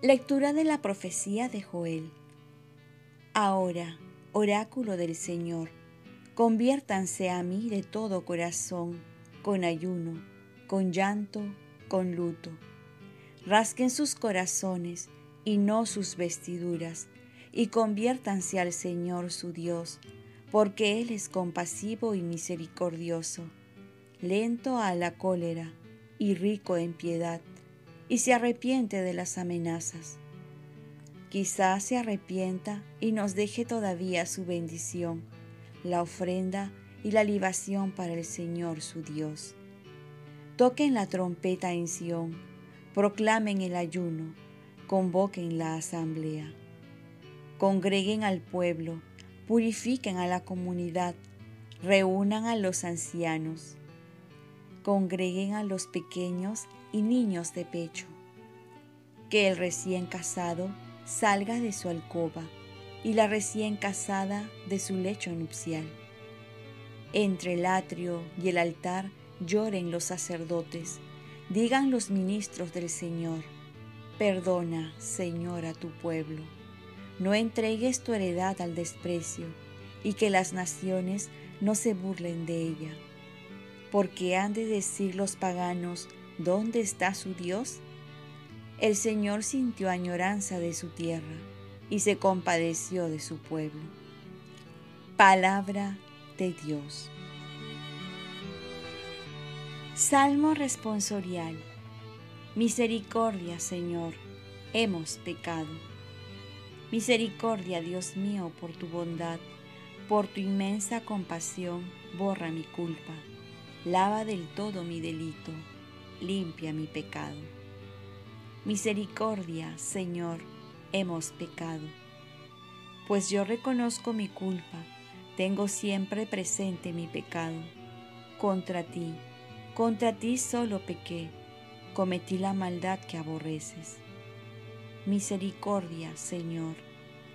Lectura de la profecía de Joel. Ahora, oráculo del Señor, conviértanse a mí de todo corazón, con ayuno, con llanto, con luto. Rasquen sus corazones y no sus vestiduras, y conviértanse al Señor su Dios, porque Él es compasivo y misericordioso, lento a la cólera y rico en piedad y se arrepiente de las amenazas. Quizás se arrepienta y nos deje todavía su bendición, la ofrenda y la libación para el Señor su Dios. Toquen la trompeta en Sión, proclamen el ayuno, convoquen la asamblea. Congreguen al pueblo, purifiquen a la comunidad, reúnan a los ancianos, congreguen a los pequeños y niños de pecho. Que el recién casado salga de su alcoba y la recién casada de su lecho nupcial. Entre el atrio y el altar lloren los sacerdotes, digan los ministros del Señor, perdona, Señor, a tu pueblo. No entregues tu heredad al desprecio y que las naciones no se burlen de ella. Porque han de decir los paganos, ¿Dónde está su Dios? El Señor sintió añoranza de su tierra y se compadeció de su pueblo. Palabra de Dios. Salmo responsorial. Misericordia, Señor, hemos pecado. Misericordia, Dios mío, por tu bondad, por tu inmensa compasión, borra mi culpa, lava del todo mi delito limpia mi pecado. Misericordia, Señor, hemos pecado. Pues yo reconozco mi culpa, tengo siempre presente mi pecado. Contra ti, contra ti solo pequé, cometí la maldad que aborreces. Misericordia, Señor,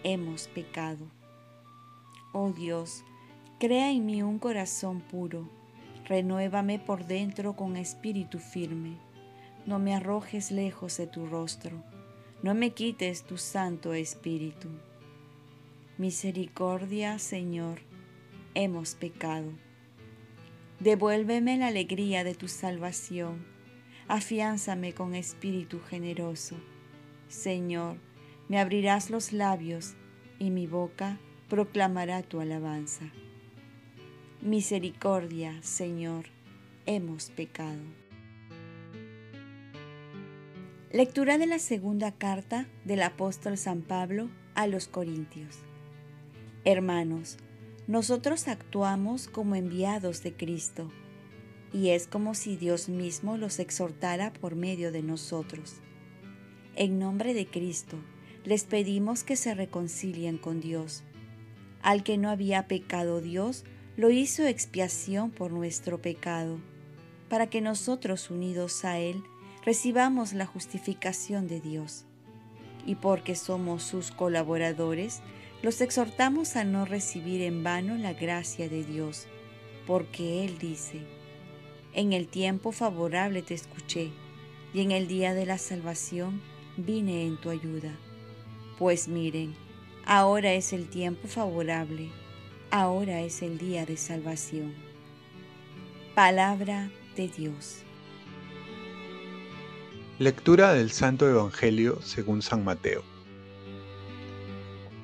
hemos pecado. Oh Dios, crea en mí un corazón puro Renuévame por dentro con espíritu firme. No me arrojes lejos de tu rostro. No me quites tu santo espíritu. Misericordia, Señor, hemos pecado. Devuélveme la alegría de tu salvación. Afiánzame con espíritu generoso. Señor, me abrirás los labios y mi boca proclamará tu alabanza. Misericordia, Señor, hemos pecado. Lectura de la segunda carta del apóstol San Pablo a los Corintios. Hermanos, nosotros actuamos como enviados de Cristo, y es como si Dios mismo los exhortara por medio de nosotros. En nombre de Cristo, les pedimos que se reconcilien con Dios. Al que no había pecado Dios, lo hizo expiación por nuestro pecado, para que nosotros unidos a Él recibamos la justificación de Dios. Y porque somos sus colaboradores, los exhortamos a no recibir en vano la gracia de Dios, porque Él dice, en el tiempo favorable te escuché, y en el día de la salvación vine en tu ayuda. Pues miren, ahora es el tiempo favorable ahora es el día de salvación. Palabra de Dios. Lectura del Santo Evangelio según San Mateo.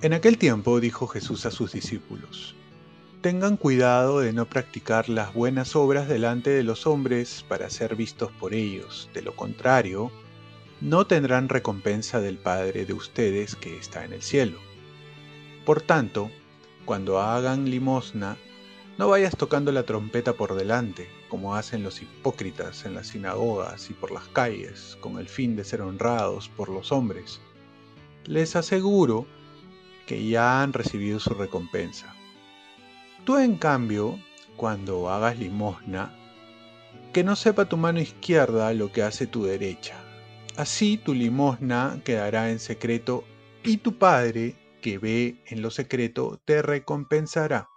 En aquel tiempo dijo Jesús a sus discípulos, Tengan cuidado de no practicar las buenas obras delante de los hombres para ser vistos por ellos, de lo contrario, no tendrán recompensa del Padre de ustedes que está en el cielo. Por tanto, cuando hagan limosna, no vayas tocando la trompeta por delante, como hacen los hipócritas en las sinagogas y por las calles, con el fin de ser honrados por los hombres. Les aseguro que ya han recibido su recompensa. Tú, en cambio, cuando hagas limosna, que no sepa tu mano izquierda lo que hace tu derecha. Así tu limosna quedará en secreto y tu Padre, que ve en lo secreto te recompensará.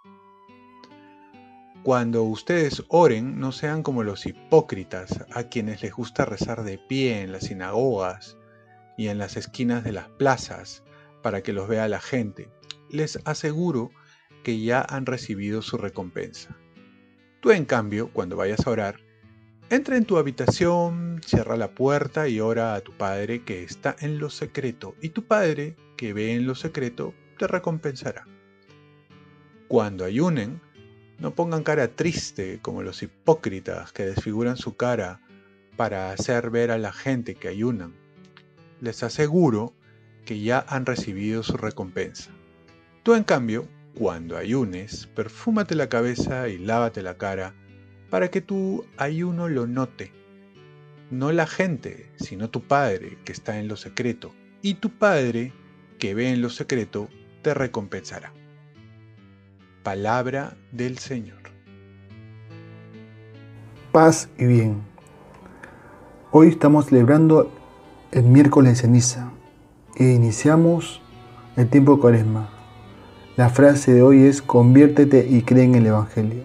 Cuando ustedes oren, no sean como los hipócritas, a quienes les gusta rezar de pie en las sinagogas y en las esquinas de las plazas para que los vea la gente. Les aseguro que ya han recibido su recompensa. Tú, en cambio, cuando vayas a orar, entra en tu habitación, cierra la puerta y ora a tu Padre que está en lo secreto, y tu Padre que ve en lo secreto te recompensará. Cuando ayunen, no pongan cara triste como los hipócritas que desfiguran su cara para hacer ver a la gente que ayunan. Les aseguro que ya han recibido su recompensa. Tú en cambio, cuando ayunes, perfúmate la cabeza y lávate la cara para que tu ayuno lo note. No la gente, sino tu Padre que está en lo secreto. Y tu Padre que ve en lo secreto te recompensará. Palabra del Señor. Paz y bien. Hoy estamos celebrando el miércoles de ceniza e iniciamos el tiempo de cuaresma. La frase de hoy es conviértete y cree en el Evangelio.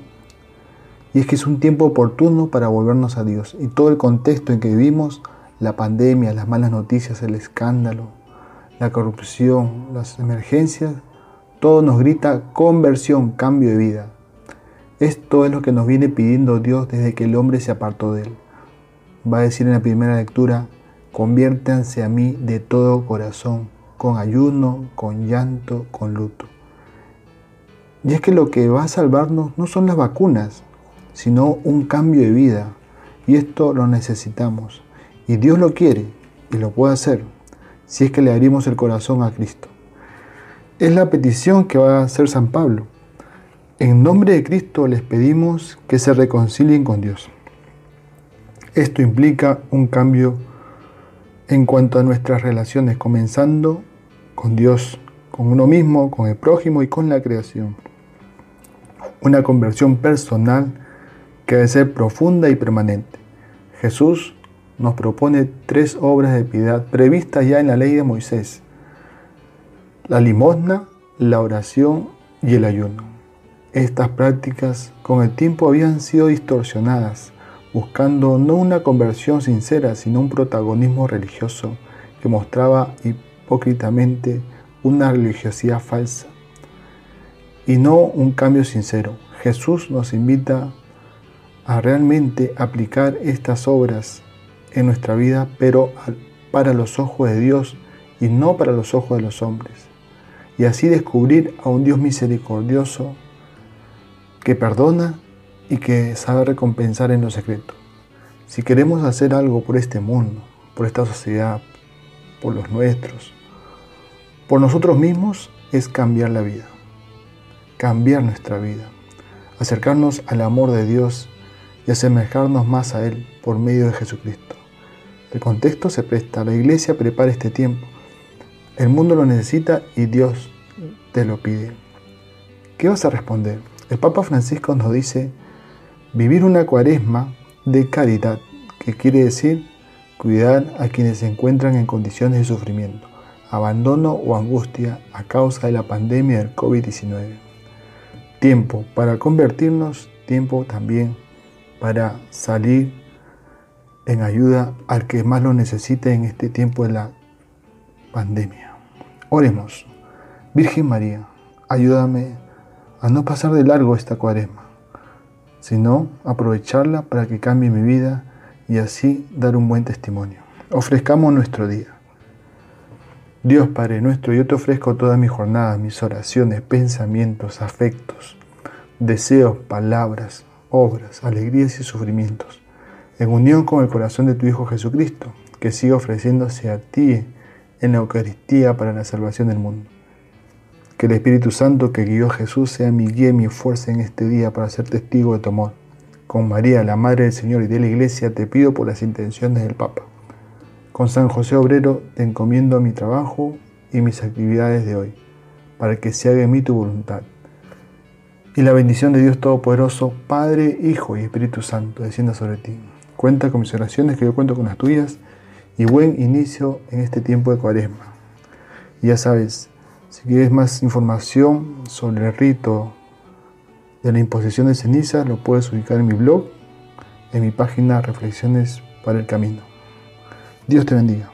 Y es que es un tiempo oportuno para volvernos a Dios. Y todo el contexto en que vivimos, la pandemia, las malas noticias, el escándalo, la corrupción, las emergencias, todo nos grita conversión, cambio de vida. Esto es lo que nos viene pidiendo Dios desde que el hombre se apartó de él. Va a decir en la primera lectura, conviértanse a mí de todo corazón, con ayuno, con llanto, con luto. Y es que lo que va a salvarnos no son las vacunas, sino un cambio de vida. Y esto lo necesitamos. Y Dios lo quiere y lo puede hacer si es que le abrimos el corazón a Cristo. Es la petición que va a hacer San Pablo. En nombre de Cristo les pedimos que se reconcilien con Dios. Esto implica un cambio en cuanto a nuestras relaciones, comenzando con Dios, con uno mismo, con el prójimo y con la creación. Una conversión personal que debe ser profunda y permanente. Jesús nos propone tres obras de piedad previstas ya en la ley de Moisés la limosna, la oración y el ayuno. Estas prácticas con el tiempo habían sido distorsionadas, buscando no una conversión sincera, sino un protagonismo religioso que mostraba hipócritamente una religiosidad falsa y no un cambio sincero. Jesús nos invita a realmente aplicar estas obras en nuestra vida, pero para los ojos de Dios y no para los ojos de los hombres y así descubrir a un Dios misericordioso que perdona y que sabe recompensar en lo secreto. Si queremos hacer algo por este mundo, por esta sociedad, por los nuestros, por nosotros mismos, es cambiar la vida, cambiar nuestra vida, acercarnos al amor de Dios y asemejarnos más a Él por medio de Jesucristo. El contexto se presta, la iglesia prepara este tiempo el mundo lo necesita y Dios te lo pide. ¿Qué vas a responder? El Papa Francisco nos dice vivir una cuaresma de caridad, que quiere decir cuidar a quienes se encuentran en condiciones de sufrimiento, abandono o angustia a causa de la pandemia del COVID-19. Tiempo para convertirnos, tiempo también para salir en ayuda al que más lo necesite en este tiempo de la pandemia. Oremos. Virgen María, ayúdame a no pasar de largo esta cuaresma, sino aprovecharla para que cambie mi vida y así dar un buen testimonio. Ofrezcamos nuestro día. Dios Padre nuestro, yo te ofrezco todas mis jornadas, mis oraciones, pensamientos, afectos, deseos, palabras, obras, alegrías y sufrimientos, en unión con el corazón de tu Hijo Jesucristo, que sigue ofreciéndose a ti en la Eucaristía para la salvación del mundo. Que el Espíritu Santo que guió a Jesús sea mi guía y mi fuerza en este día para ser testigo de tu amor. Con María, la Madre del Señor y de la Iglesia, te pido por las intenciones del Papa. Con San José Obrero te encomiendo mi trabajo y mis actividades de hoy, para que se haga en mí tu voluntad. Y la bendición de Dios Todopoderoso, Padre, Hijo y Espíritu Santo, descienda sobre ti. Cuenta con mis oraciones, que yo cuento con las tuyas y buen inicio en este tiempo de cuaresma. ya sabes, si quieres más información sobre el rito de la imposición de ceniza, lo puedes ubicar en mi blog, en mi página Reflexiones para el Camino. Dios te bendiga.